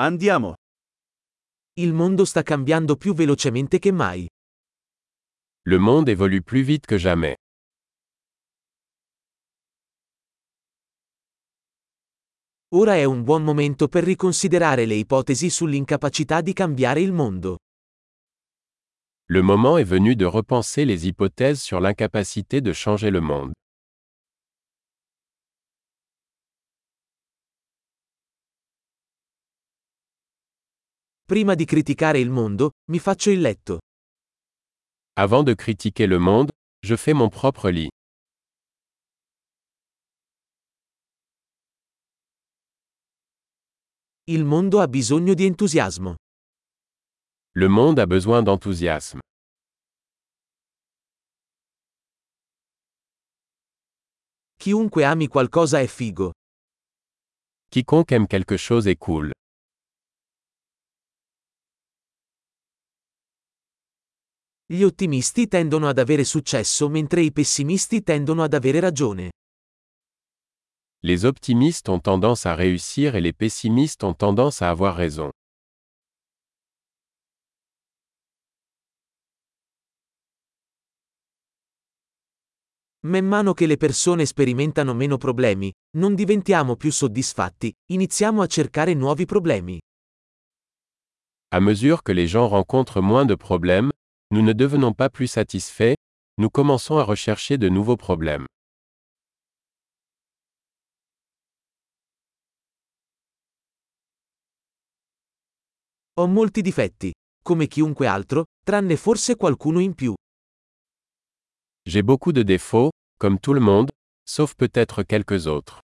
Andiamo. Il mondo sta cambiando più velocemente che mai. Le monde évolue plus vite que jamais. Ora è un buon momento per riconsiderare le ipotesi sull'incapacità di cambiare il mondo. Le moment est venu de repenser les hypothèses sur l'incapacité de changer le monde. Prima di criticare il mondo, mi faccio il letto. Avant de critiquer le monde, je fais mon propre lit. Il mondo ha bisogno di entusiasmo. Le monde a besoin d'enthousiasme. Chiunque ami qualcosa è figo. Quiconque aime quelque chose est cool. Gli ottimisti tendono ad avere successo mentre i pessimisti tendono ad avere ragione. Les optimistes ont tendance à réussir et les pessimistes ont tendance à avoir raison. Man mano che le persone sperimentano meno problemi, non diventiamo più soddisfatti, iniziamo a cercare nuovi problemi. À mesure que les gens rencontrent moins de problèmes, nous ne devenons pas plus satisfaits, nous commençons à rechercher de nouveaux problèmes. Ho molti difetti, come chiunque altro, tranne forse qualcuno in più. J'ai beaucoup de défauts, comme tout le monde, sauf peut-être quelques autres.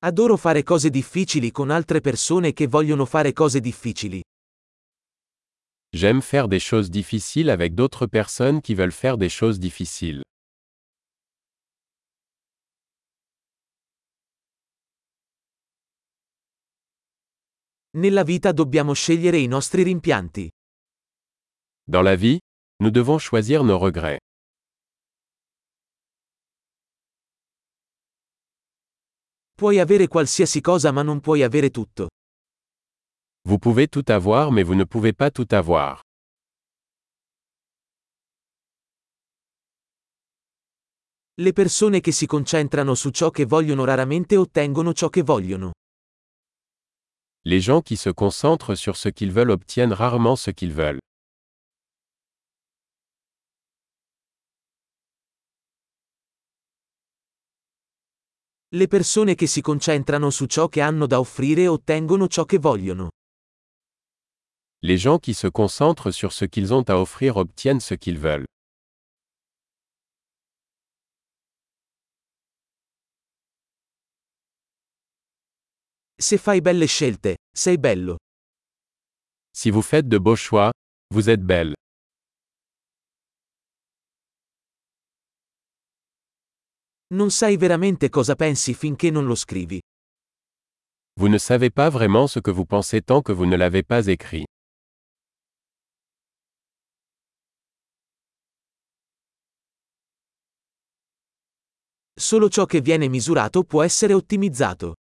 Adoro fare cose difficili con altre persone che vogliono fare cose difficili. J'aime faire des choses difficiles avec d'autres personnes qui veulent faire des choses difficiles. Nella vita dobbiamo scegliere i nostri rimpianti. Dans la vie, nous devons choisir nos regrets. Puoi avere qualsiasi cosa ma non puoi avere tutto. Vous pouvez tout avoir mais vous ne pouvez pas tout avoir. Le persone che si concentrano su ciò che vogliono raramente ottengono ciò che vogliono. Les gens qui se concentrent sur ce qu'ils veulent obtiennent rarement ce qu'ils veulent. Le persone che si concentrano su ciò che hanno da offrire ottengono ciò che vogliono. Les gens qui se concentrent sur ce qu'ils ont à offrir obtiennent ce qu'ils veulent. Se fai belle scelte, sei bello. Si vous faites de beaux choix, vous êtes belle. Non sai veramente cosa pensi finché non lo scrivi. Vous ne savez pas vraiment ce que vous pensez tant que vous ne l'avez pas écrit. Solo ciò che viene misurato può essere ottimizzato.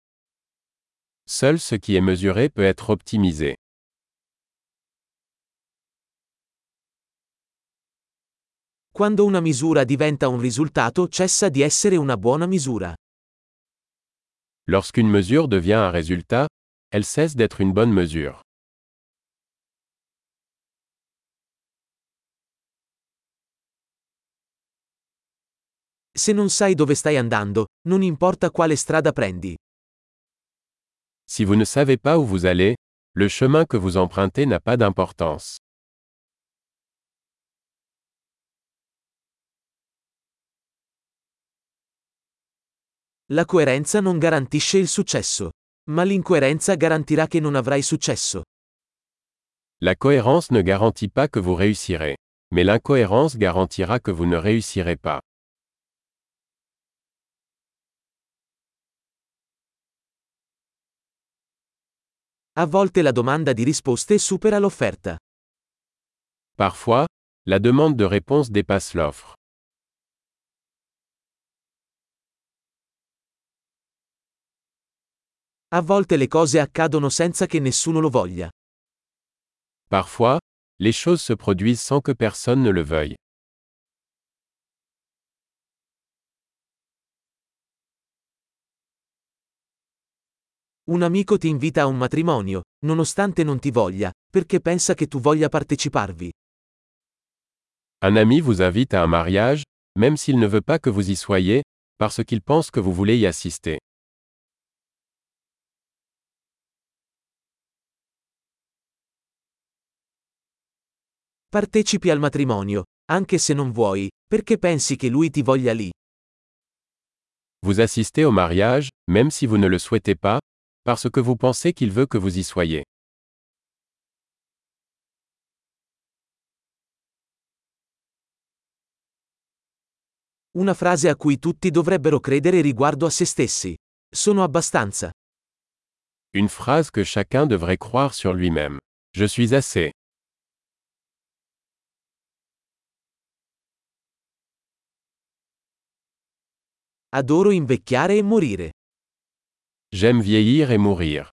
Seul ce qui est mesuré peut être optimisé. Quando una misura diventa un risultato cessa di essere una buona misura. Lorsqu'une mesure devient un résultat, elle cesse d'être une bonne mesure. Se non sai dove stai andando, non importa quale strada prendi. Si vous ne savez pas où vous allez, le chemin que vous empruntez n'a pas d'importance. La coerenza non garantisce il successo. Ma l'incoerenza garantirà che non avrai successo. La cohérence ne garantit pas que vous réussirez. Mais l'incohérence garantira que vous ne réussirez pas. A volte la domanda di risposte supera l'offerta. Parfois, la demande de réponse dépasse l'offre. A volte le cose accadono senza che nessuno lo voglia. Parfois, les choses se produisent sans que personne ne le veuille. Un amico ti invita a un matrimonio, nonostante non ti voglia, perché pensa che tu voglia parteciparvi. Un ami vous invite à un mariage, même s'il ne veut pas que vous y soyez, parce qu'il pense que vous voulez y assister. Partecipi al matrimonio, anche se non vuoi, perché pensi che lui ti voglia lì. Vous assistez au mariage, même si vous ne le souhaitez pas, parce que vous pensez qu'il veut que vous y soyez. Una frase a cui tutti dovrebbero credere riguardo a se stessi. Sono abbastanza. Une phrase que chacun devrait croire sur lui-même. Je suis assez. Adoro invecchiare e morire. J'aime vieillir et mourir.